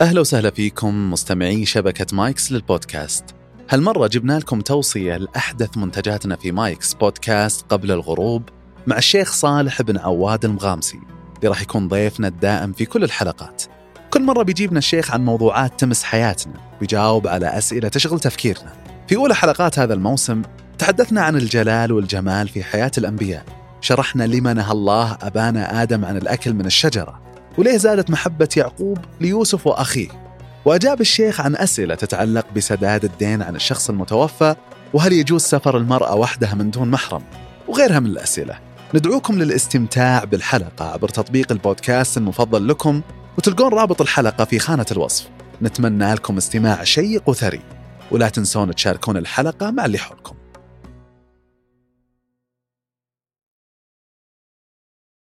أهلا وسهلا فيكم مستمعي شبكة مايكس للبودكاست. هالمرة جبنا لكم توصية لأحدث منتجاتنا في مايكس بودكاست قبل الغروب مع الشيخ صالح بن عواد المغامسي اللي راح يكون ضيفنا الدائم في كل الحلقات. كل مرة بيجيبنا الشيخ عن موضوعات تمس حياتنا ويجاوب على أسئلة تشغل تفكيرنا. في أولى حلقات هذا الموسم تحدثنا عن الجلال والجمال في حياة الأنبياء. شرحنا لما نهى الله أبانا آدم عن الأكل من الشجرة. وليه زادت محبة يعقوب ليوسف وأخيه؟ وأجاب الشيخ عن أسئلة تتعلق بسداد الدين عن الشخص المتوفى وهل يجوز سفر المرأة وحدها من دون محرم؟ وغيرها من الأسئلة. ندعوكم للاستمتاع بالحلقة عبر تطبيق البودكاست المفضل لكم وتلقون رابط الحلقة في خانة الوصف. نتمنى لكم استماع شيق وثري. ولا تنسون تشاركون الحلقة مع اللي حولكم.